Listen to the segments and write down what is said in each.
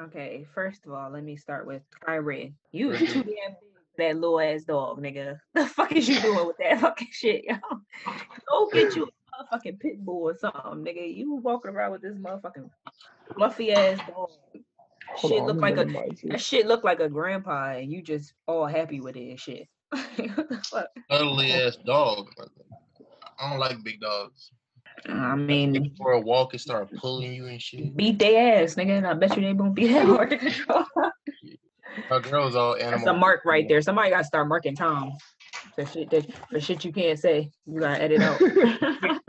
Okay, first of all, let me start with Kyrie. You was too damn big that little ass dog, nigga. The fuck is you doing with that fucking shit, yo? Go get you a motherfucking pit bull or something, nigga. You walking around with this motherfucking fluffy ass dog. Hold shit on, look like a go to my that shit look like a grandpa, and you just all happy with it and shit. Ugly ass dog. I don't like big dogs. I mean, it for a walk and start pulling you and shit. beat their ass, nigga. And I bet you they won't be that hard to control. My girl's all animal. That's a mark right there. Somebody got to start marking Tom. For shit that for shit you can't say, you gotta edit out.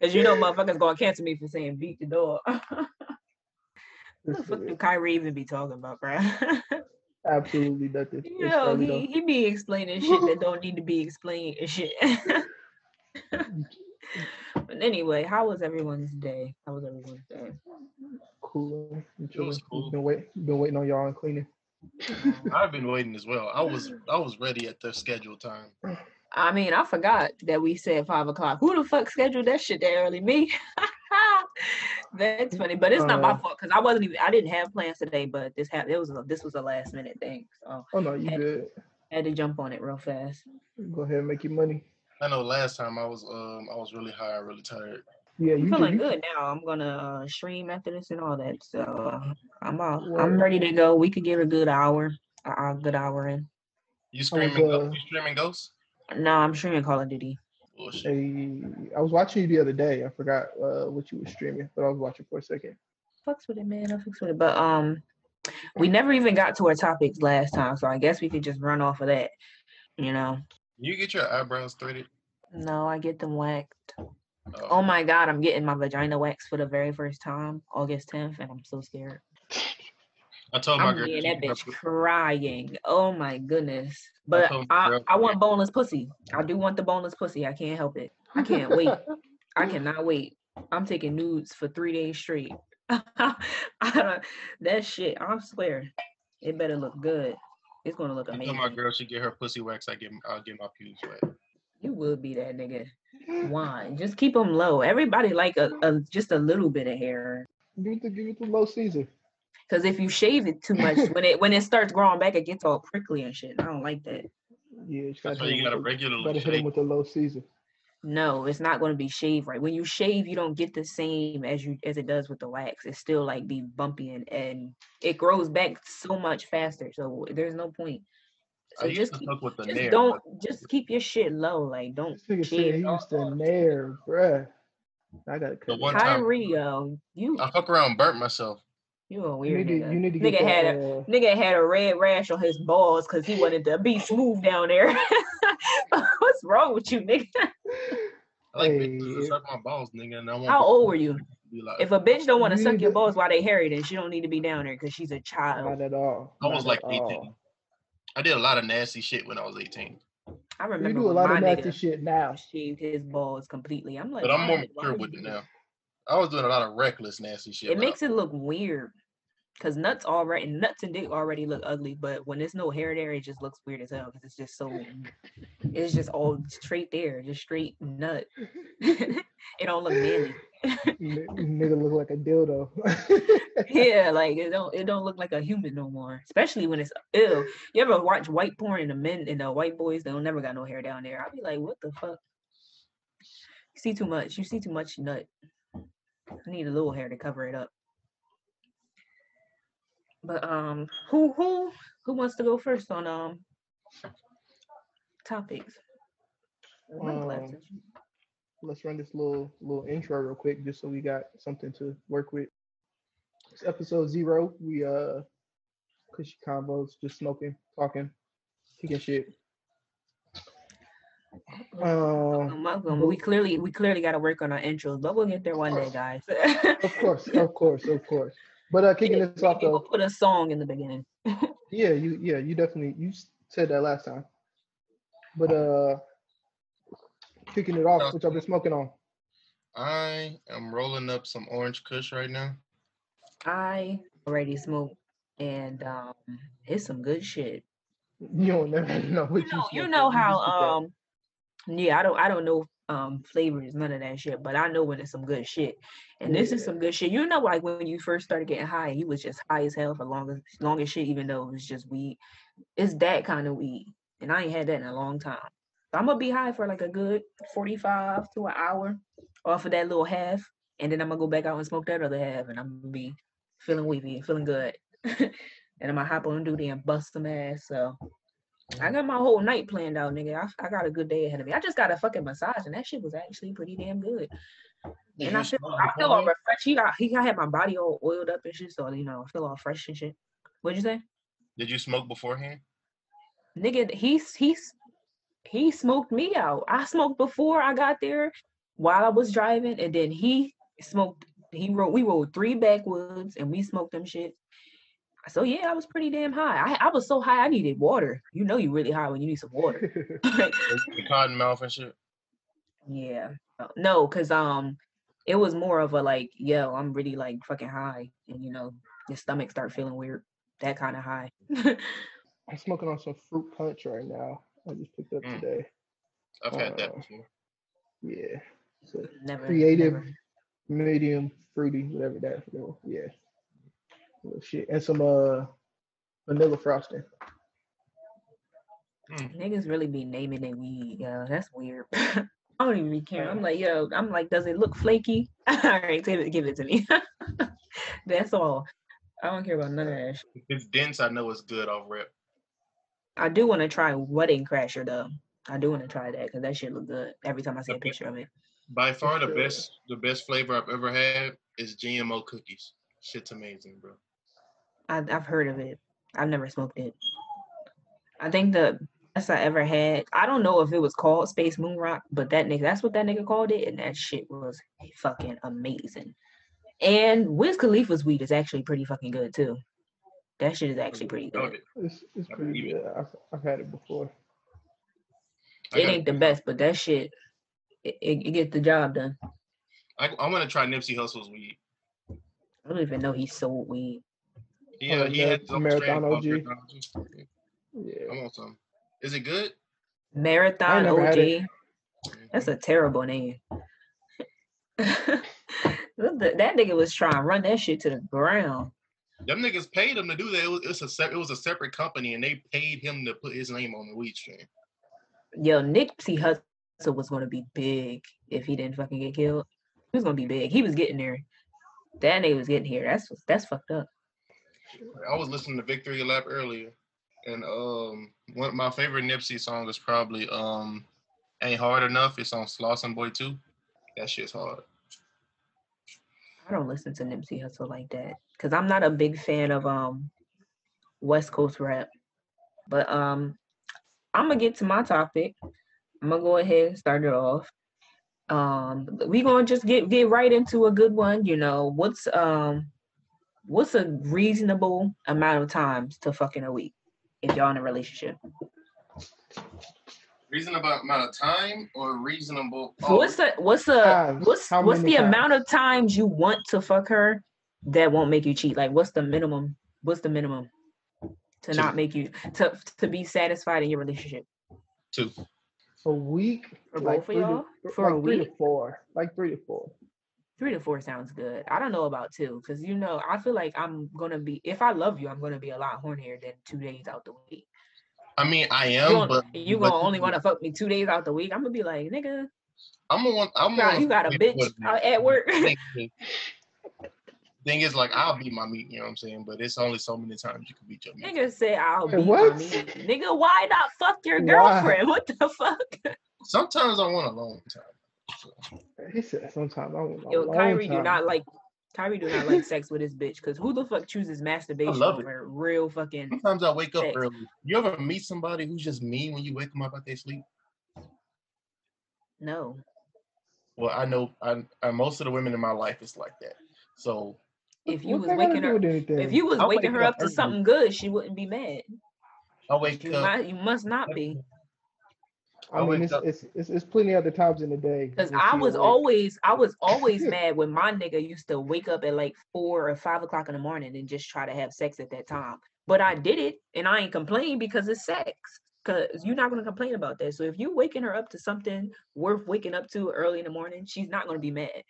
Cause you know motherfuckers gonna cancel me for saying beat the dog. what the fuck do Kyrie even be talking about, bro? Absolutely nothing. you know, he, he be explaining shit that don't need to be explained and shit. But anyway, how was everyone's day? How was everyone's day? cool. I'm It was cool. Been wait, been waiting on y'all and cleaning. I've been waiting as well. I was I was ready at the scheduled time. I mean, I forgot that we said five o'clock. Who the fuck scheduled that shit that early? Me. That's funny, but it's not my Uh, fault because I wasn't even. I didn't have plans today, but this happened. It was a, this was a last minute thing, so Oh no, you Hey. good. I had to jump on it real fast. Go ahead and make your money. I know last time I was um I was really high, really tired. Yeah, I'm you feeling do. good now. I'm gonna uh, stream after this and all that, so uh, I'm out. Word. I'm ready to go. We could get a good hour, a a good hour in. You streaming? uh, you streaming Ghosts? No, I'm streaming Call of Duty. Bullshit. Hey, I was watching you the other day. I forgot uh, what you were streaming, but I was watching for a second. Fucks with it, man. I fucks with it, but um, we never even got to our topics last time, so I guess we could just run off of that. You know. You get your eyebrows threaded? No, I get them waxed. Oh, Oh my god, I'm getting my vagina waxed for the very first time, August 10th, and I'm so scared. I told my I'm girl. that her bitch crying. Oh my goodness. But my I, I want boneless pussy. I do want the boneless pussy. I can't help it. I can't wait. I cannot wait. I'm taking nudes for three days straight. I don't, that shit, I swear, it better look good. It's gonna look I amazing. my girl she get her pussy waxed. I get I'll get my pubes wet. You will be that nigga. Why? Just keep them low. Everybody like a, a just a little bit of hair. Give it to give it to low season. Cause if you shave it too much, when it when it starts growing back, it gets all prickly and shit. I don't like that. Yeah, you gotta why hit you gotta with the- regularly gotta hit him shave. with the low season. No, it's not going to be shaved right. When you shave, you don't get the same as you as it does with the wax. It's still like be bumpy and and it grows back so much faster. So there's no point. I So used just to keep, fuck with the just nair. don't but- just keep your shit low. Like don't This nigga said he used to nair, bruh. I gotta cut The it one time- Kyrie, yo, you I fuck around, and burnt myself. you a You weird need to nigga. you need to nigga get had a uh, nigga had a red rash on his balls because he wanted to be smooth down there. What's wrong with you, nigga? I like Hey, bitches to suck my balls, nigga, and I want How old were you? Like, If a bitch don't want to suck your balls while they hairy, then she don't need to be down there because she's a child. not at all. I was like 18. all. I did a lot of nasty shit when I was 18. I remember You remember do a lot my of nasty nigga shit now. shaved his balls completely. I'm like, But I'm more "Why- why mature with it now. I was doing a lot of reckless, nasty shit. It when makes it look weird. Cause nuts already nuts and dick already look ugly, but when there's no hair there, it just looks weird as hell. Cause it's just so, it's just all straight there, just straight nut. it don't look manly. N- nigga look like a dildo. yeah, like it don't it don't look like a human no more. Especially when it's ill. You ever watch white porn and the men and the white boys they don't never got no hair down there? I'll be like, what the fuck? You see too much. You see too much nut. I need a little hair to cover it up. But um, who who who wants to go first on um topics? Um? Let's run this little little intro real quick, just so we got something to work with. It's episode zero. We uh, cushy combos, just smoking, talking, kicking shit. Um, Welcome. We clearly we clearly got to work on our intros, but we'll get there one day, guys. of course, of course, of course. But uh, kicking this off we'll though, put a song in the beginning. yeah, you yeah, you definitely you said that last time. But uh, kicking it off, which I've been smoking on. I am rolling up some orange kush right now. I already smoked, and um, it's some good shit. You don't never know what You know, you smoking, know how um, yeah, I don't, I don't know um flavors, none of that shit. But I know when it's some good shit. And this is some good shit. You know, like when you first started getting high, you was just high as hell for long as long as shit, even though it was just weed. It's that kind of weed. And I ain't had that in a long time. I'm gonna be high for like a good 45 to an hour off of that little half. And then I'm gonna go back out and smoke that other half and I'm gonna be feeling weepy and feeling good. and I'm gonna hop on duty and bust some ass. So I mm. got my whole night planned out, nigga. I, I got a good day ahead of me. I just got a fucking massage and that shit was actually pretty damn good. Did and I feel I feel all refreshed. He got he got had my body all oiled up and shit, so you know I feel all fresh and shit. What'd you say? Did you smoke beforehand? Nigga, he's he's he smoked me out. I smoked before I got there while I was driving, and then he smoked. He rode. We rode three backwoods, and we smoked them shit. So yeah, I was pretty damn high. I I was so high I needed water. You know you really high when you need some water. The cotton mouth and shit. yeah. Uh, No, cause um, it was more of a like, yo, I'm really like fucking high, and you know your stomach start feeling weird. That kind of high. I'm smoking on some fruit punch right now. I just picked up Mm. today. I've had that Uh, before. Yeah. So never creative, never- medium, fruity, whatever that. whatever, Yeah. Little shit. And some uh vanilla frosting. Niggas really be naming their weed, yo. That's weird. I don't even really care. I'm like, yo, I'm like, does it look flaky? all right, give it, give it to me. That's all. I don't care about none of that. Shit. If it's dense, I know it's good off rip. I do want to try Wedding Crasher though. I do want to try that because that shit look good every time I see a picture of it. By far the best the best flavor I've ever had is GMO cookies. Shit's amazing, bro. I, I've heard of it. I've never smoked it. I think the best I ever had. I don't know if it was called Space Moon Rock, but that nigga, that's what that nigga called it, and that shit was fucking amazing. And Wiz Khalifa's weed is actually pretty fucking good too. That shit is actually pretty good. It's it's pretty good. I've, I've had it before. It ain't the best, but that shit, it, it, it gets the job done. I, I want to try Nipsey Hussle's weed. I don't even know he sold weed. Yeah, Oh, he uh, the had his own Marathon strand OG? Marathon OG. Yeah. I want some. Is it good? Marathon never. OG. That's a terrible name. that that nigga was trying to run that shit to the ground. Them niggas paid him to do that. It was, it's a se- it was a separate company, and they paid him to put his name on the weed stream. Yo, Nipsey Hussle was gonna be big if he didn't fucking get killed. He was gonna be big. He was getting there. That nigga was getting here. That's that's fucked up. I was listening to Victory Lap earlier, and um, one of my favorite Nipsey song is probably um, "Ain't Hard Enough." It's on Slauson Boy too. That shit's hard. I don't listen to Nipsey Hussle like that because I'm not a big fan of um West Coast rap. But um, I'm gonna get to my topic. I'm gonna go ahead and start it off. Um, we gonna just get get right into a good one. You know, what's um, what's a reasonable amount of times to fuck in a week if y'all in a relationship? Reasonable amount of time or reasonable? oh, What's the what's the Times. what's How what's the times? amount of times you want to fuck her that won't make you cheat? Like what's the minimum? What's the minimum to Two. not make you to to be satisfied in your relationship? two? A week. For like both of three to- y'all? For a like three week? to four. Like three to four. Three to four sounds good. I don't know about two because you know I feel like I'm gonna be if I love you, I'm gonna be a lot hornier than two days out the week. I mean, I am, gon- but you but gonna only want to fuck me two days out the week? I'm gonna be like, nigga, I'm gonna want. I'm you got, gonna you got a bitch at work. Thing is- like, I'll beat my meat. You know what I'm saying? But it's only so many times you can beat your meat. Nigga say I'll Wait, beat what? my meat. Nigga, why not fuck your Why? girlfriend? What the fuck? Sometimes I want a long time. So, He said sometimes I want a Yo, long Kyrie do not like Kyrie do not like sex with his bitch because who the fuck chooses masturbation love it. over real fucking sometimes I wake up Sex. early. You ever meet somebody who's just mean when you wake them up out they sleep? no. Well, I know I, I most of the women in my life is like that. So If you was waking her if you was I waking her up up to something good, she wouldn't be mad. I wake You up. might you must not be. I I mean, it's, it's it's it's plenty other times in the day. Because I was awake. always I was always mad when my nigga used to wake up at like four or five o'clock in the morning and just try to have sex at that time. But I did it and I ain't complain because it's sex. Cause you're not gonna complain about that. So if you waking her up to something worth waking up to early in the morning, she's not gonna be mad.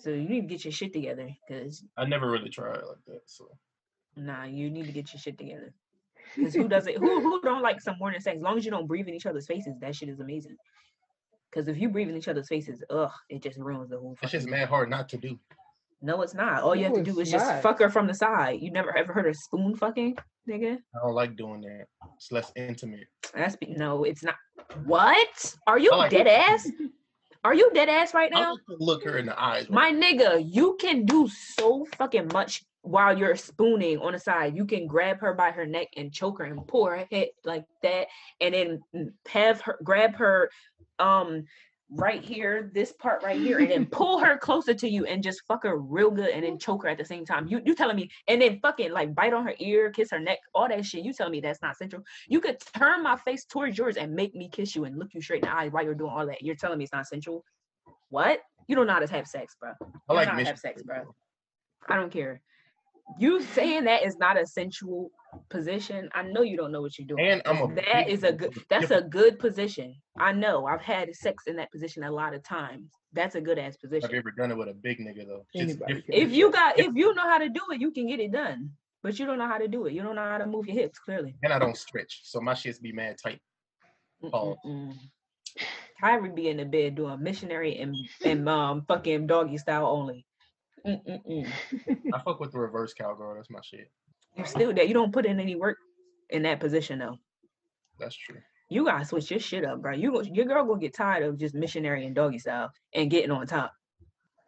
So you need to get your shit together. Cause I never really tried like that. So nah, you need to get your shit together. Cause who doesn't who who don't like some morning sex? As long as you don't breathe in each other's faces, that shit is amazing. Cause if you breathe in each other's faces, ugh, it just ruins the whole. it's just mad hard not to do. No, it's not. All you have to do it's is just fuck her from the side. You never ever heard of spoon fucking, nigga? I don't like doing that. It's less intimate. That's be- no, it's not. What? Are you like dead it. ass? Are you dead ass right now? like to look her in the eyes. My nigga, you can do so fucking much while you're spooning on the side. You can grab her by her neck and choke her and pull her head like that, and then have her grab her um right here, this part right here, and then pull her closer to you and just fuck her real good and then choke her at the same time. You you telling me and then fucking like bite on her ear, kiss her neck, all that shit. You telling me that's not central? You could turn my face towards yours and make me kiss you and look you straight in the eye while you're doing all that. You're telling me it's not central? What? You don't know how to have sex, bro. I You like know how to have sex, bro. I don't care. You saying that is not a sensual position. I know you don't know what you're doing. And I'm a 'cause that big is a good that's a good position. I know. I've had sex in that position a lot of times. That's a good ass Have you position. ever done it with a big nigga though? Anybody If you got if you know how to do it, you can get it done. But you don't know how to do it. You don't know how to move your hips, clearly. and I don't stretch, so my shits be mad tight. Pause. Mm-mm-mm. Kyrie be in the bed doing missionary and and um fucking doggy style only. Mm-mm-mm. I fuck with the reverse cowgirl. That's my shit. You still that you don't put in any work in that position though. That's true. You gotta switch your shit up, bro. You go- your girl gonna get tired of just missionary and doggy style and getting on top.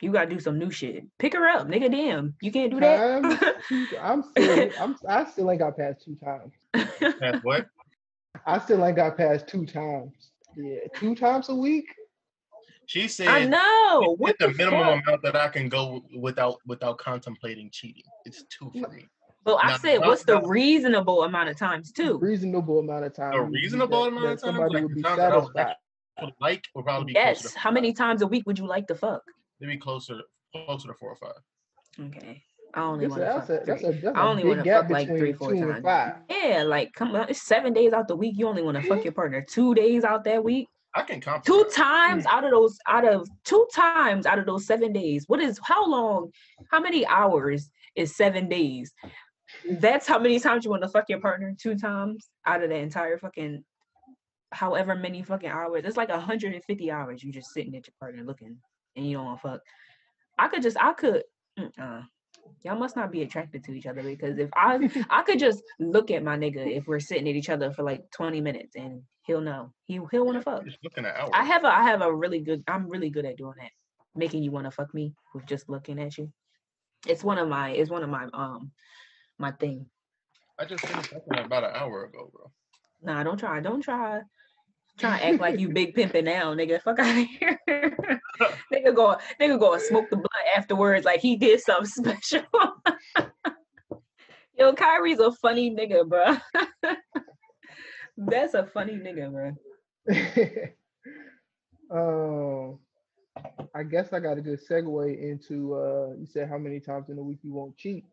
You gotta do some new shit. Pick her up, nigga. Damn, you can't do Times that. two- I'm still, I'm, I still ain't got past two times. That's what? I still ain't got past two times. Yeah, two times a week. She said I know. it's What the the minimum fuck? amount that I can go without without contemplating cheating. It's two for me. Well, I No, said, no, what's the no. reasonable amount of times too? Reasonable amount of time. A reasonable that- amount that of time. Somebody Like would be times would satisfied. actually like would probably be Yes. How many times a week would you like to fuck? Maybe closer closer to four or five. Okay. I only want to fuck a, that's three. a, that's I a only wanna fuck, like, between three, four two and times. five. Yeah, like come on, it's seven days out the week. You only want to fuck your partner two days out that week. I can Two times out of those, out of two times out of those seven days. What is how long? How many hours is seven days? That's how many times you want to fuck your partner. Two times out of the entire fucking, however many fucking hours. It's like 150 hours. You just sitting at your partner looking, and you don't want to fuck. I could just, I could. Uh, y'all must not be attracted to each other because if I, I could just look at my nigga if we're sitting at each other for like 20 minutes and he'll know. He he'll want to fuck. Just looking at hours. I have a I have a really good I'm really good at doing that. Making you want to fuck me with just looking at you. It's one of my it's one of my um my thing. I just finished fucking about an hour ago, bro. Nah, don't try. Don't try. Try to act like you big pimping now, nigga. Fuck out of here. nigga go nigga go and smoke the blunt afterwards like he did something special. Yo, Kyrie's a funny nigga, bro. That's a funny nigga, bro. um, I guess I got a good segue into uh, you said how many times in a week you won't cheat.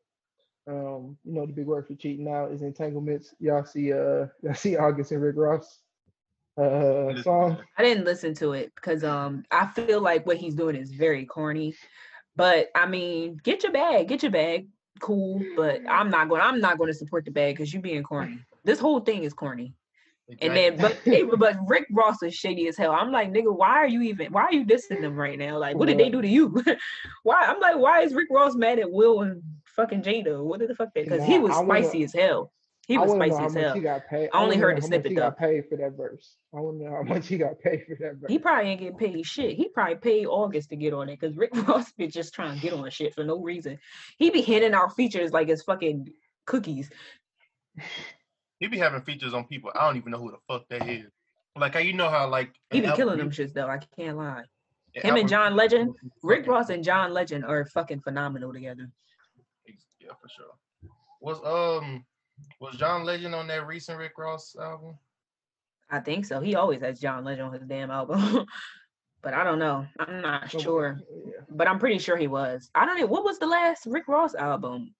Um, you know the big word for cheating now is entanglements. Y'all see uh y'all see August and Rick Ross uh song. I didn't listen to it because um I feel like what he's doing is very corny. But I mean, get your bag, get your bag, cool. But I'm not going. I'm not going to support the bag because you're being corny. This whole thing is corny. And then, but but Rick Ross is shady as hell. I'm like, nigga, why are you even? Why are you dissing them right now? Like, what did they do to you? why? I'm like, why is Rick Ross mad at Will and fucking Jada? What did the fuck? Because he was I wanna- spicy as hell. He was wanna know spicy how as much hell. He got paid. I only heard know the how much snippet, He got paid for that verse. I want to know how much he got paid for that verse. He probably ain't getting paid shit. He probably paid August to get on it because Rick Ross be just trying to get on shit for no reason. He be handing out features like it's fucking cookies. He be having features on people. I don't even know who the fuck that is. Like how you know how like He be Apple killing them Music- shits though. I can't lie. in Him and John Legend, Rick Ross and John Legend are fucking phenomenal together. Yeah, for sure. What's um was John Legend on that recent Rick Ross album? I think so. He always has John Legend on his damn album. but I don't know. I'm not Some- sure. Yeah. But I'm pretty sure he was. I don't know. What was the last Rick Ross album?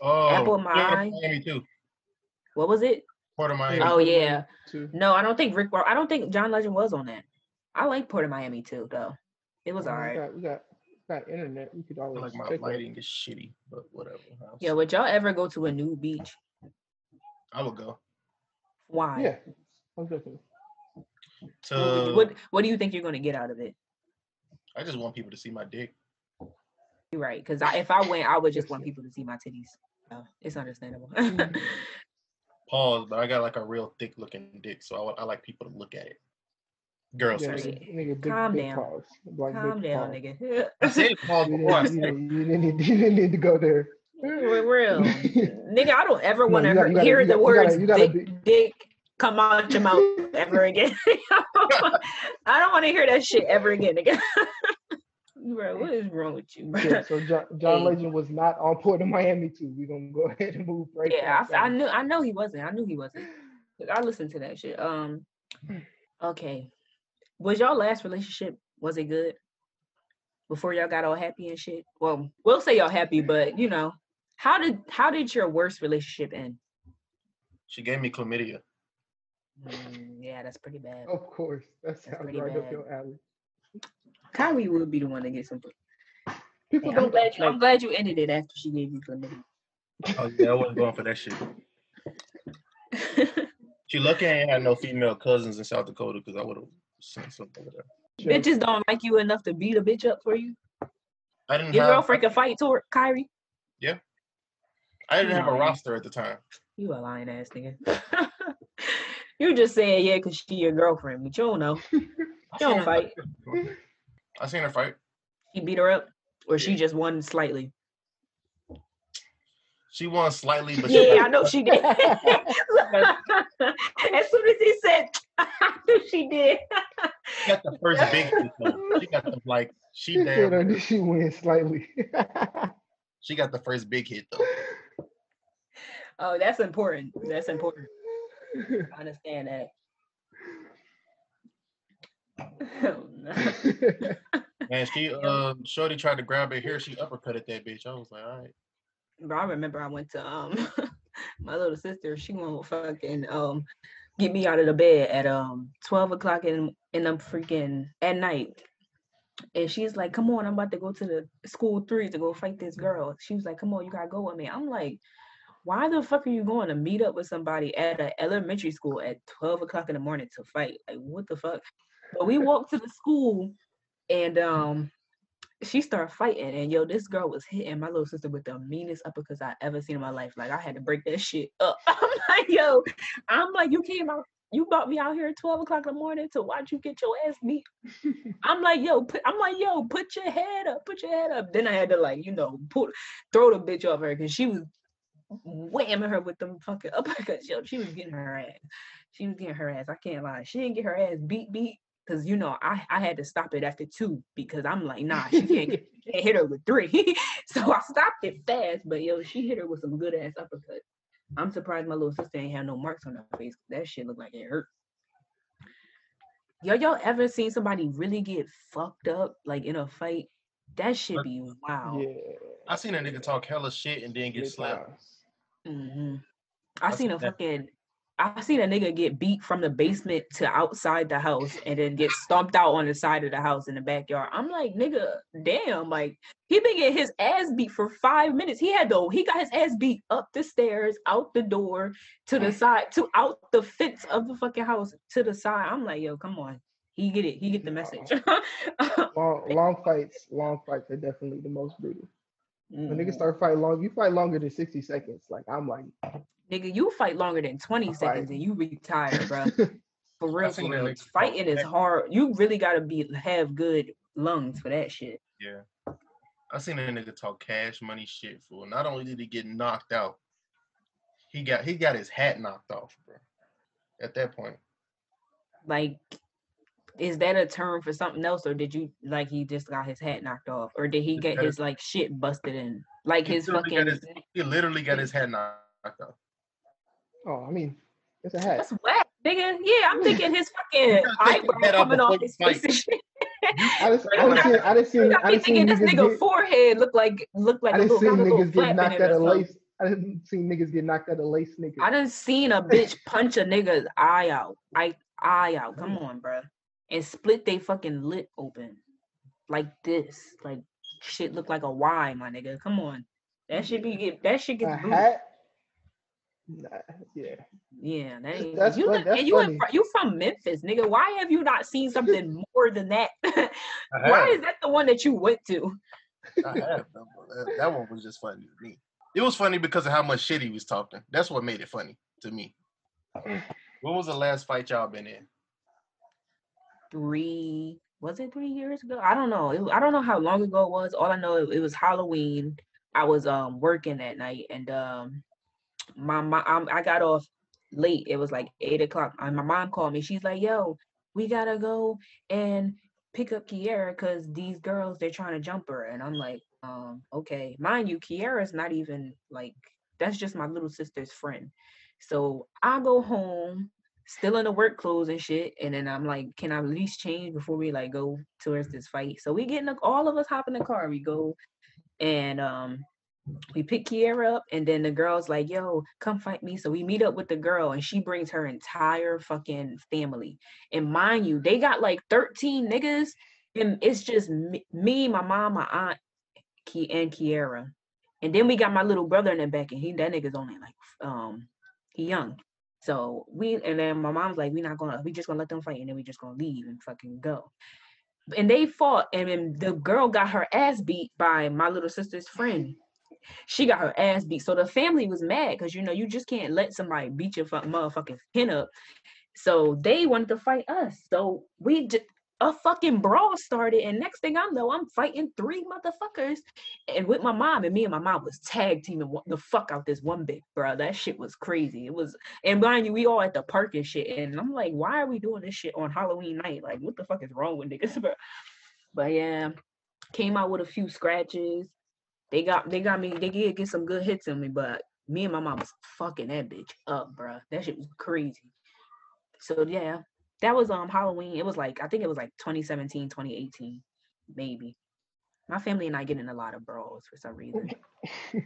Oh, Apple Killer My- Miami too. What was it? Port of Miami. Oh yeah. Too. No, I don't think Rick. Ross- I don't think John Legend was on that. I like Port of Miami too, though. It was I alright. We got, we got got internet. you could I feel always like my lighting is shitty, but whatever. Yeah, would y'all ever go to a new beach? I would go Why? Yeah, most definitely. to. What, what What do you think you're gonna get out of it? I just want people to see my dick. You're right, because I, if I went, I would just want people to see my titties. So it's understandable. Pause, but I got like a real thick looking dick, so I, wa- I like people to look at it. Girls, Yeah, first. Nigga, nigga, big, Calm big down. pause. Like Calm down, pause. nigga. I said pause You before I didn't, you, didn't, you, didn't, you didn't need to go there. We're real, nigga. I don't ever want to you gotta- gotta- hear the gotta- you gotta- words you gotta dick, be- dick come out your mouth ever again. I don't want to hear that shit ever again, nigga. bro, what is wrong with you, bro? Yeah, so John, John Hey. Legend was not on Port of Miami too. We're gonna go ahead and move right. Yeah, past I, I knew I know he wasn't. I knew he wasn't. 'Cause I listened to that shit. Um okay. Was y'all last relationship was it good? Before y'all got all happy and shit? Well, we'll say y'all happy, but you know, how did how did your worst relationship end? She gave me chlamydia. Mm, yeah, that's pretty bad. Of course, that sounds pretty right up bad. your alley. Kyrie would be the one to get some. People Hey, don't I'm glad you. I'm glad you ended it after she gave you chlamydia. Oh yeah, I wasn't going for that shit. She lucky I ain't had no female cousins in South Dakota because I would have sent something over there. sure. Bitches don't like you enough to beat a bitch up for you. I didn't Your have girlfriend can fight to Kyrie. Yeah, I didn't have a roster at the time. You a lying ass nigga. you just saying yeah because she your girlfriend, but you don't know. I You don't fight. I seen her fight. He beat her up, or she just won slightly. She won slightly, but she Yeah, got, I know she did. as soon as he said, I knew she did. she got the first big hit. She got the like she She said, damn "Oh, she went slightly. she got the first big hit though. Oh, that's important. That's important. I understand that. Oh, no. Man, she um, Shorty tried to grab her hair, she uppercutted that bitch. I was like, all right. Bro, I remember I went to um my little sister. She won't fucking um get me out of the bed at um twelve o'clock in in the freaking at night. And she's like, "Come on, I'm about to go to the school three to go fight this girl." She was like, "Come on, you gotta go with me." I'm like, "Why the fuck are you going to meet up with somebody at an elementary school at twelve o'clock in the morning to fight? Like, what the fuck?" But we walked to the school, and um, she started fighting, and yo, this girl was hitting my little sister with the meanest uppercuts I ever seen in my life. Like I had to break that shit up. I'm like, yo, I'm like, you came out, you brought me out here at 12 o'clock in the morning to watch you get your ass beat. I'm like, yo, put, I'm like, yo, put your head up, put your head up. Then I had to like, you know, put throw the bitch off her because she was whamming her with them fucking uppercuts. Yo, she was getting her ass. She was getting her ass. I can't lie. She didn't get her ass beat beat because you know I, I had to stop it after two because I'm like nah she can't, get, can't hit her with three so I stopped it fast but yo she hit her with some good ass uppercut I'm surprised my little sister ain't have no marks on her face that shit looked like it hurt yo y'all ever seen somebody really get fucked up like in a fight that should be wow Yeah. I seen a nigga talk hella shit and then get slapped. times. hmm I I seen seen a that. fucking I seen a nigga get beat from the basement to outside the house and then get stomped out on the side of the house in the backyard. I'm like, nigga, damn, like he been getting his ass beat for five minutes. He had though, he got his ass beat up the stairs, out the door, to the mm. side, to out the fence of the fucking house to the side. I'm like, yo, come on. He get it. He get the message. Long, long fights, long fights are definitely the most brutal. When niggas Mm. start fighting long, you fight longer than 60 seconds. Like I'm like, Nigga, you fight longer than 20 I seconds fight. and you retire, bro. For real, for real. Fighting is hard. You really gotta be have good lungs for that shit. Yeah. I seen a nigga talk cash money shit fool. Not only did he get knocked out, he got he got his hat knocked off, bro. At that point. Like, is that a term for something else, or did you like he just got his hat knocked off, or did he get his like shit busted in? Like his fucking his- He literally got his hat knocked off. oh, I mean, it's a hat. that's whack, nigga. Yeah, I'm thinking his fucking gotta eyebrow head coming off his face fight. and shit. I just, I just seen, I just seen, I I be just seen thinking this niggas nigga get, forehead look like look like I just little, seen got a little niggas get knocked it out of lace. I didn't see niggas get knocked out of lace nigga. I done seen a bitch punch a nigga's eye out. I eye out. Come mm. on, bruh. And split they fucking lip open. Like this. Like shit look like a Y, my nigga. Come on. That should be get that shit a gets booed. hat. Nah, yeah. Yeah, that ain't, That's you fun- live- that's and you in funny. fr- you from Memphis, nigga. Why have you not seen something more than that? Why is that the one that you went to? I have. That, that one was just funny to me. It was funny because of how much shit he was talking. That's what made it funny to me. When was the last fight y'all been in? Three was it three years ago? I don't know. It, I don't know how long ago it was. All I know it, it was Halloween. I was um working that night, and um my mom I got off late. It was like eight o'clock. And my mom called me. She's like, "Yo, we gotta go and pick up Kiera because these girls they're trying to jump her." And I'm like, um, okay. Mind you, Kiera's not even like that's just my little sister's friend. So I go home, still in the work clothes and shit, and then I'm like, can I at least change before we like go towards this fight? So we get in the, all of us hop in the car. We go and um we pick Kiera up, and then the girl's like, "Yo, come fight me." So we meet up with the girl, and she brings her entire fucking family. And mind you, they got like 13 niggas, and it's just me, my mom, my aunt, Ki and Kiera. And then we got my little brother in the back, and he that nigga's only like um he young. So we and then my mom's like, we're not gonna, we just gonna let them fight, and then we just gonna leave and fucking go. And they fought, and then the girl got her ass beat by my little sister's friend. She got her ass beat. So the family was mad because you know you just can't let somebody beat your fuck motherfucking skin up. So they wanted to fight us. So we just a fucking brawl started, and next thing I know, I'm fighting three motherfuckers, and with my mom, and me and my mom was tag teaming the fuck out this one bitch, bro. That shit was crazy. It was, and mind you, we all at the park and shit, and I'm like, why are we doing this shit on Halloween night? Like, what the fuck is wrong with niggas, bro? But yeah, came out with a few scratches. They got, they got me. They did get some good hits on me, but me and my mom was fucking that bitch up, bro. That shit was crazy. So yeah, that was um Halloween. It was like I think it was like 2017, 2018, maybe. My family and I get in a lot of brawls for some reason.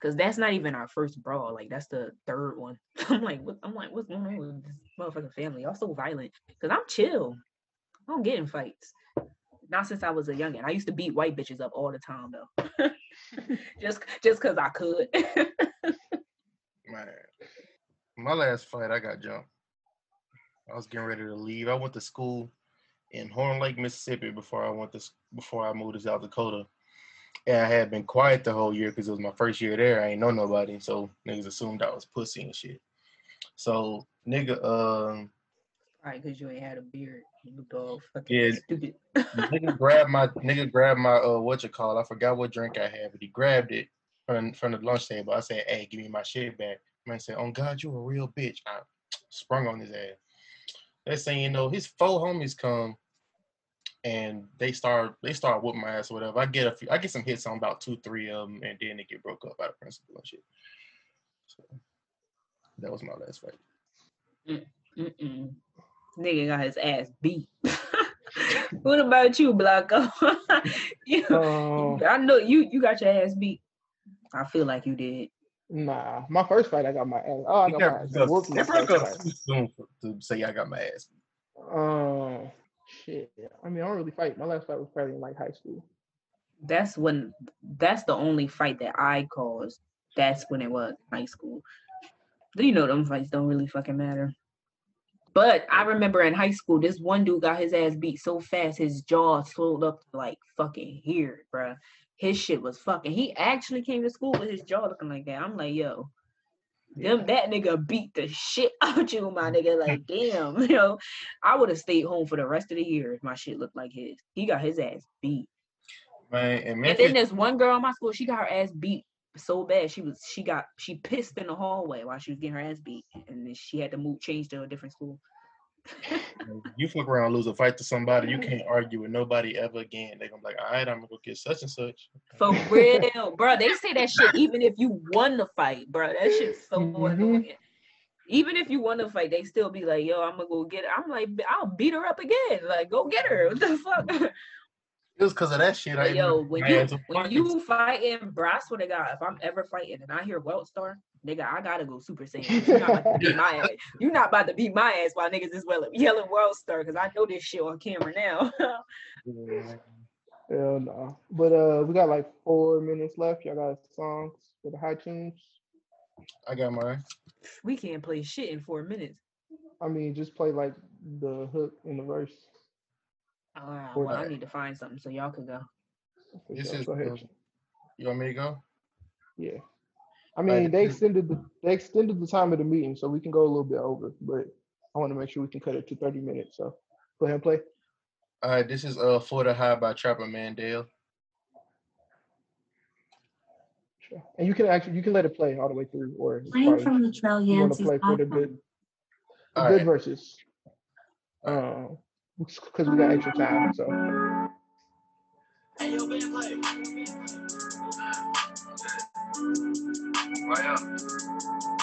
Cause that's not even our first brawl. Like that's the third one. I'm like, what, I'm like, what's going on with this motherfucking family? Y'all so violent. Cause I'm chill. I don't get in fights. Not since I was a youngin. I used to beat white bitches up all the time though. just just cause I could. Man, my last fight, I got jumped. I was getting ready to leave. I went to school in Horn Lake, Mississippi before I went to before I moved to South Dakota. And I had been quiet the whole year because it was my first year there. I ain't know nobody, so niggas assumed I was pussy and shit. So nigga, um, Right, because you ain't had a beard. You looked all fucking Yeah. stupid. nigga grabbed my nigga grabbed my uh what you call I forgot what drink I had, but he grabbed it from from the lunch table. I said, "Hey, give me my shit back." Man said, "Oh God, you a real bitch." I sprung on his ass. Next thing you know, his four homies come and they start they start whooping my ass or whatever. I get a few, I get some hits on about two, three of them, and then they get broke up by the principal and shit. So that was my last fight. Mm-mm. Nigga got his ass beat. what about you, Blanco? you, Um, I know you you got your ass beat. I feel like you did. Nah, my first fight, I got my ass. Oh, I He got got my ass broke up- they broke up too soon to say I got my ass. beat. Um, shit. I mean, I don't really fight. My last fight was probably in like high school. That's when that's the only fight that I caused. That's when it was high school. You know them fights don't really fucking matter. But I remember in high school, this one dude got his ass beat so fast, his jaw swelled up to like fucking here, bruh. His shit was fucking. He actually came to school with his jaw looking like that. I'm like, yo, them that nigga beat the shit out you, my nigga. Like, damn, you know, I would have stayed home for the rest of the year if my shit looked like his. He got his ass beat. Man, and And then there's one girl in my school, she got her ass beat so bad. She was she got she pissed in the hallway while she was getting her ass beat. And then she had to move change to a different school. You fuck around, lose a fight to somebody, you can't argue with nobody ever again. They're gonna be like, all right, I'm gonna go get such and such. For real, bro. They say that shit even if you won the fight, bro. That shit's so Mhm. annoying. Even if you won the fight, they still be like, yo, I'm gonna go get her. I'm like, I'll beat her up again. Like, go get her. What the fuck? It was because of that shit. I yo, when you mad to when fuck you fighting, bro, I swear to God, if I'm ever fighting and I hear World Star, nigga, I gotta go Super Saiyan. You're not about to beat my ass. You're not about to beat my ass while niggas is well yelling World Star because I know this shit on camera now. it. Hell no. But uh, we got like four minutes left. Y'all got songs for the high tunes. I got mine. we can't play shit in four minutes. I mean, just play like the hook in the verse. Uh, Or well, I need to find something so y'all can go. This sure. is Go ahead. you want me to go? Yeah. I mean, they extended the they extended the time of the meeting, so we can go a little bit over. But I want to make sure we can cut it to thirty minutes. So go ahead and play. All right, this is uh For the High by Trapper Mandale. Sure. And you can actually you can let it play all the way through, or it's Playing probably- from the Trail you want to Yancey's play for the good, the All good right. verses. Um, because we got extra time. So up.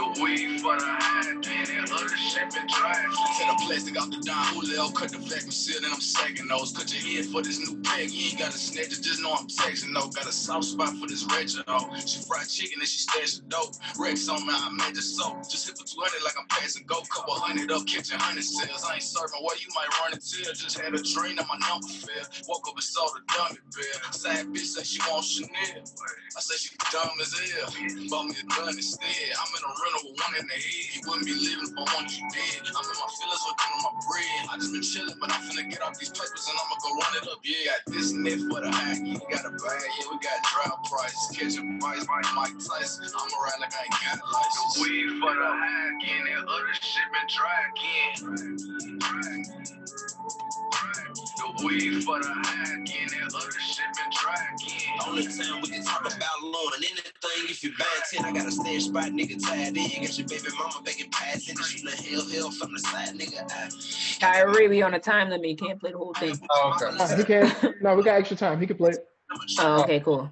The weed for the high, getting other shit been dry. Set a plastic out the Don Julio, cut the vacuum seal, then I'm sagging those. Cut your head for this new peg, you ain't got a snitch, you just know I'm texting though. Got a soft spot for this Reggie though. She fried chicken and she stashed the dope. Rex on me, I made the soap. Just hit the 200 like I'm passing go. Couple hundred up, kitchen hundred sales. I ain't serving what you might run and tell. Just had a dream that my number fell. Woke up and saw the dummy bill. Sad bitch said she want Chanel. I said she dumb as hell. Bought me a gun instead. I'm in a rental with one in the head. You wouldn't be living if I want you dead. I'm in my feelings looking on my bread. I just been chilling, but I'm finna get off these papers and I'ma go run it up. Yeah, got this net for the high. You got a bag. Yeah, we got drought prices. Catching by Mike Tyson. I'm around like I ain't got a license. Weed for the high and That other shit been dry again. The weed for the high again. That other shit been dry again. Only time we can talk about loan and anything if you buy 10, I got a stash spot, nigga tied in. Got your baby mama begging pies in the shooting hell hell from the side, nigga. I, Kyrie, we on a time limit. You can't play the whole thing. Oh, okay. uh, he can. No, we got extra time. He can play. it. Oh, okay, cool.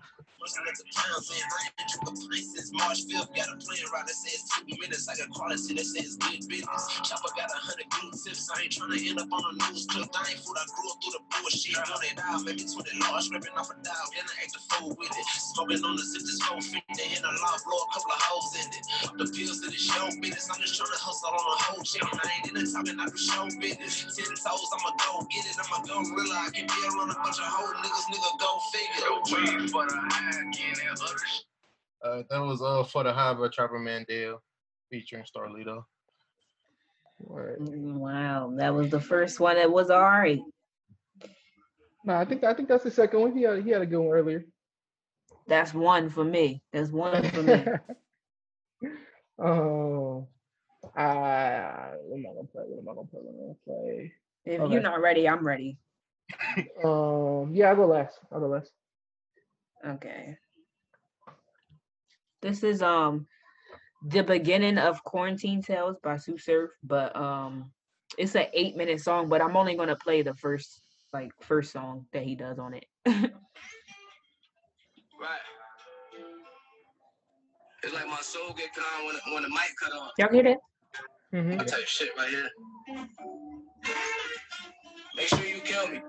Since March 5th, got a plan right that says two minutes. I got quality that says good business. Chopper got a hundred glue tips. I ain't trying to end up on a news clip. I ain't food. I grew up through the bullshit. On it out, maybe 20 large, scraping off a dial. Then I act the fool with it. Smoking on the zip, this 450 in a law, blow a couple of holes in it. The pills to the show business. I'm just trying to hustle on a whole chicken. I ain't in the talking, I do show business. Ten toes, I'ma go get it. I'ma go real. I can be around a bunch of whole niggas, nigga, go figure. The for the high again. That. Uh, that was uh For the High by Trapper Mandale featuring Starlito. Right. Wow, that was the first one that was all right. No, I think I think that's the second one. He had he had a good one earlier. That's one for me. That's one for me. oh, I what am I gonna play? What am I gonna play? What am I gonna play? If Okay. you're not ready, I'm ready. Um, yeah, I'll go last. I'll go last. Okay. This is um the beginning of Quarantine Tales by Sue Surf, but um it's an eight minute song, but I'm only gonna play the first like first song that he does on it. Right. It's like my soul get calm when, when the mic cut off. Y'all hear that? Mm-hmm. I type shit right here. Make sure you kill me.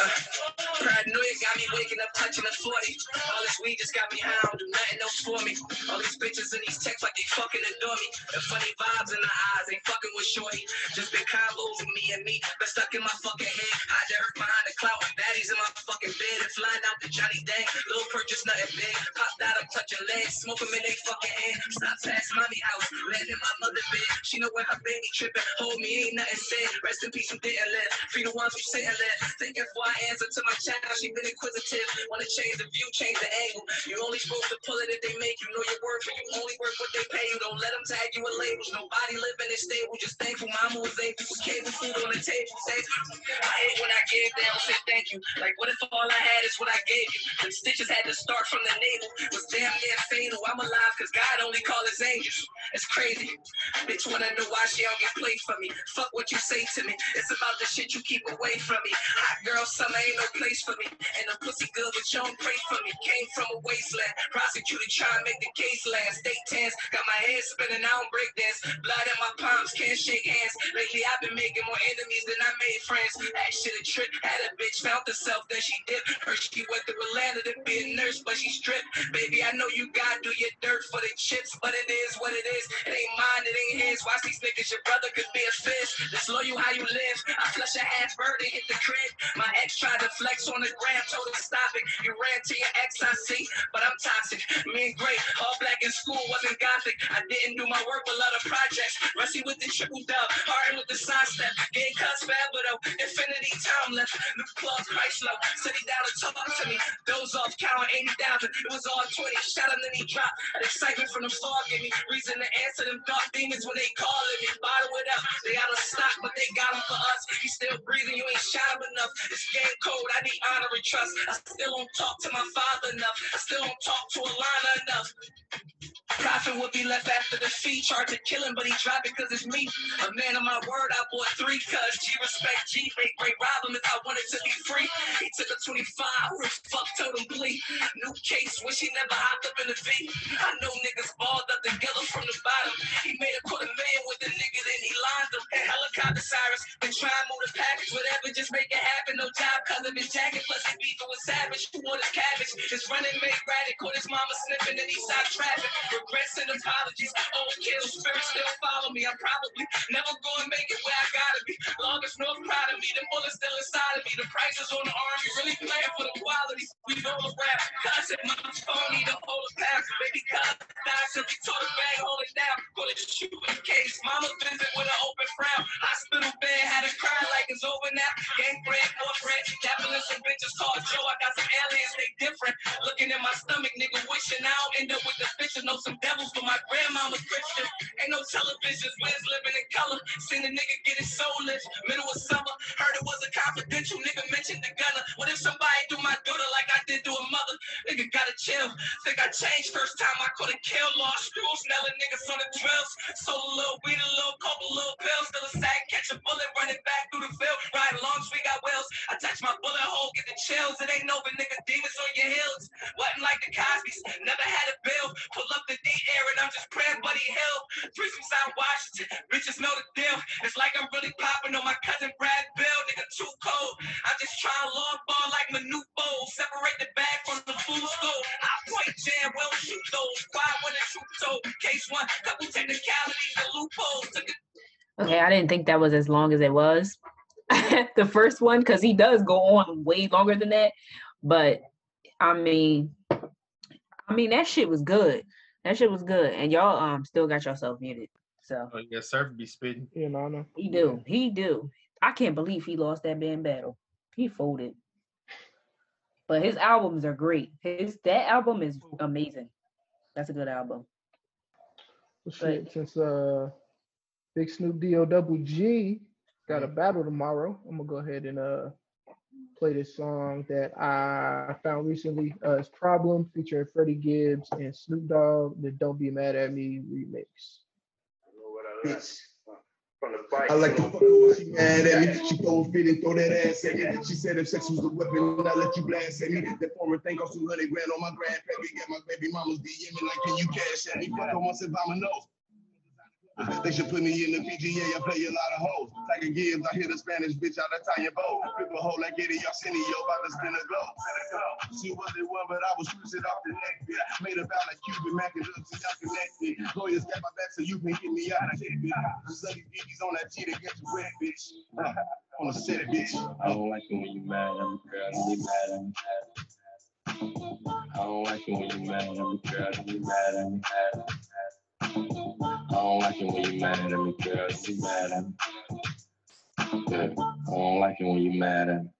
Uh. Paranoia got me waking up touching a 40. All this weed just got me high, don't do nothing else for me. All these bitches in these texts like they fucking adore me. The funny vibes in the eyes ain't fucking with shorty. Just been combos with me and me, but stuck in my fucking head. Hide the hurt behind the cloud And baddies in my fucking bed and flying out the Johnny Dang. Little purchase, nothing big. Popped out, I'm touching legs, smoke 'em in they fucking hand. Stop past mommy house, land in my mother bed. She know when her baby tripping. Hold me, ain't nothing said. Rest in peace, who didn't live. Free the ones who sit and live. Thinking before I answer to my child, she been inquisitive. Wanna change the view, change the angle. You only supposed to pull it if they make you know your worth, and you only work what they pay you. Don't let them tag you with labels. Nobody living is stable. Just thankful mama was able to cable food on the table. Say, I hate when I they don't say thank you. Like, what if all I had is what I gave you? The stitches had to start from the navel. Was damn near fatal. I'm alive because God only call his angels. It's crazy. Bitch wanna know why she don't get played for me. Fuck what you say to me. It's about the shit you keep away from me. Hot girl summer ain't no place for me. And the pussy good, but you don't pray for me. Came from a wasteland. Prosecutor trying to make the case last. State tense. Got my head spinning. I don't break dance. Blood in my palms. Can't shake hands. Lately I've been making more enemies than I made friends. That shit a trick. Had a bitch found herself, then she dipped. Her she went to Atlanta to be a nurse, but she stripped. Baby, I know you gotta do your dirt for the chips, but it is what it is. It ain't mine, it ain't his. Watch these niggas, your brother could be a fish. To slow you how you live. I flush a half bird and hit the crib. My ex tried to flex on the gram, told her stop it. You ran to your ex, I see, but I'm toxic. Me and Great, all black in school wasn't gothic. I didn't do my work, a lot of projects. Rusty with the triple dub, Harden with the side step. Getting cuts forever though. Infinity time left. New price low. Sit down and talk to me. Those off counting 80,000. It was all 20. Shot him, then he dropped. Excitement from the fog gave me reason to answer them dark demons when they calling me. Bottle it up. They out of stock, but they got them for us. He still breathing. You ain't shot him enough. This game cold. I need honor and trust. I still don't talk to my father enough. I still don't talk to Alana enough. Profit would be left after the fee. Charge to kill him, but he dropped it cause it's me. A man of my word, I bought three cuz G respect G, make great rob him if I wanted to be free. He took a 25, who the fuck told him bleed? New case, wish he never hopped up in the V. I know niggas Running mate radical. his mama sniffing and he side traffic. Regrets and apologies. Old kill spirit still follow me. I'm probably bullet hole, get the chills. It ain't over, nigga. Demons on your heels. Wasn't like the Cosby's. Never had a bill. Pull up the D air and I'm just praying, buddy Hill. Three from South Washington. Bitches know the deal. It's like I'm really popping on my cousin Brad Bill. Nigga, too cold. I just try long ball like Manute Bol. Separate the bag from the food scope. I point jam, well shoot those. Quiet when the shoot toe. Case one, couple technicalities and loopholes. Okay, I didn't think that was as long as it was. the first one, because he does go on way longer than that. But I mean, I mean that shit was good. That shit was good, and y'all um still got yourself muted. So Oh yeah, Surf be spitting. Yeah, no, no. he do, he do. I can't believe he lost that band battle. He folded. But his albums are great. His that album is amazing. That's a good album. Well, shit, since uh Big Snoop D-O double G got a battle tomorrow, I'm gonna go ahead and uh play this song that I found recently. Uh it's Problem featuring Freddie Gibbs and Snoop Dogg, the Don't Be Mad at Me remix. bitch. I like to fuck her when she mad at me. She throw a fit and throw that ass at me. She said if sex was a weapon, I let you blast at me. That former thing cost 200 grand on my grandpappy. Got my baby mama's DM me like, can you cash at me? Fuck her once if I'm a nose. They should put me in the PGA. I play a lot of hoes. Tiger Gibbs, I hear the Spanish bitch out of Tanya Bow. A hole like Eddie Arsenio, about to spin a globe. She was the one, but I was cruising off the neck. Yeah. Made a like Cuban Mac and up to y'all connected. Lawyers got my back so you can get me out of here, bitch. Sucky diggies on that G to get you wet, bitch. On the set, bitch. I don't like it when you mad at me, girl. You mad at me. I don't like it when you mad at me, girl. You mad at me. I don't like it when you mad at me, girl. You mad at me. Yeah. I don't like it when you mad at me.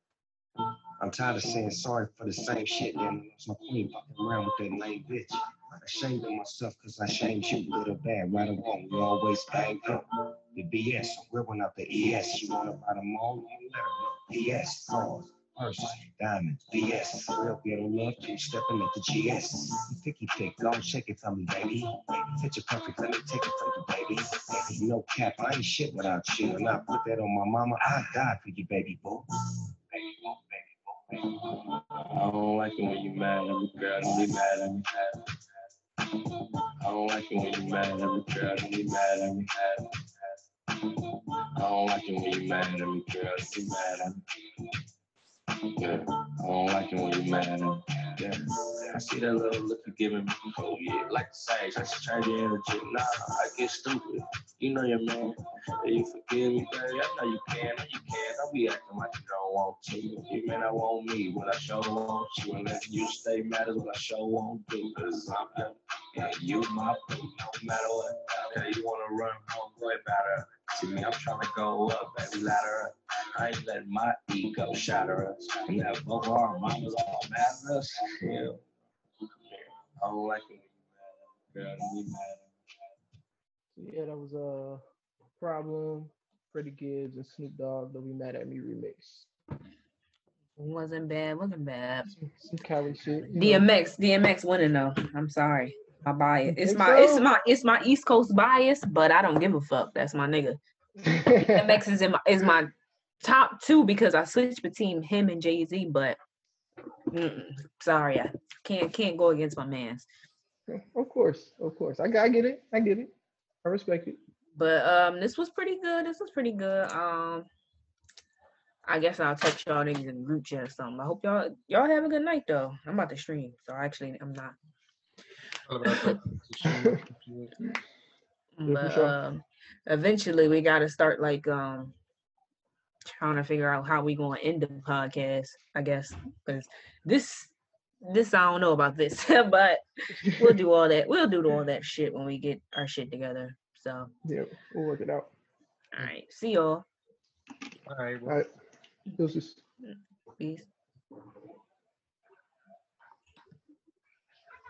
I'm tired of saying sorry for the same shit. Then it's my queen fucking around with that lame bitch. I'm ashamed of myself because I shamed you, good or bad, right or wrong. We always bang up. The BS, I'm ripping out the ES. You want to buy the mall? You let her know. BS, pause. Purse, diamond, BS. Real ghetto love, keep stepping at the GS. Picky pick, don't shake it for me, baby. Picture perfect, let me take it from you, baby. No cap, I ain't shit without you. And I put that on my mama, I die for you, baby boo. I don't like it when you mad at me, girl. Don't be mad at me. I don't like it when you mad at me, girl. Don't be mad at me. I don't like it when you mad at me, girl. Don't be mad at me. Yeah, I don't like it when you mad. Yeah, I see that little look you're giving me. Oh yeah, like the sage, I should change your energy. Nah, I get stupid. You know your man. Yeah, you forgive me, baby. I know you can. I know you can. Don't be acting like you don't want to. You may I want me, but I show want you. And letting you stay mad is what I show won't do. Cause I'm yeah, you my boo, no matter what. Okay, you wanna run, home, go ahead, batter. See me, I'm trying to go up, baby, ladder up. I ain't letting my ego shatter us. And that both our mamas all mad at us. Yeah. I don't like it when you mad girl. Don't mad. Yeah, that was a problem. Freddie Gibbs and Snoop Dogg. Don't be mad at me remix. Wasn't bad, wasn't bad. Some, some Cali shit. you know. DMX, DMX winning though. I'm sorry. My bias. You It's my it's my it's my East Coast bias, but I don't give a fuck. That's my nigga. DMX is in my is my top two because I switched between him and Jay Z, but sorry, I can't can't go against my man's. Of course, of course. I, got- I get it. I get it. I respect it. But um, this was pretty good. This was pretty good. Um, I guess I'll text y'all niggas in group chat or something. I hope y'all y'all have a good night though. I'm about to stream, so actually I'm not. All about that. Yeah, for But sure. um, eventually we got to start like um trying to figure out how we gonna end the podcast. I guess because this this I don't know about this, but we'll do all that. We'll do all that shit when we get our shit together. So Yeah, we'll work it out. all right, see y'all. All right. All right. Deuces. Peace.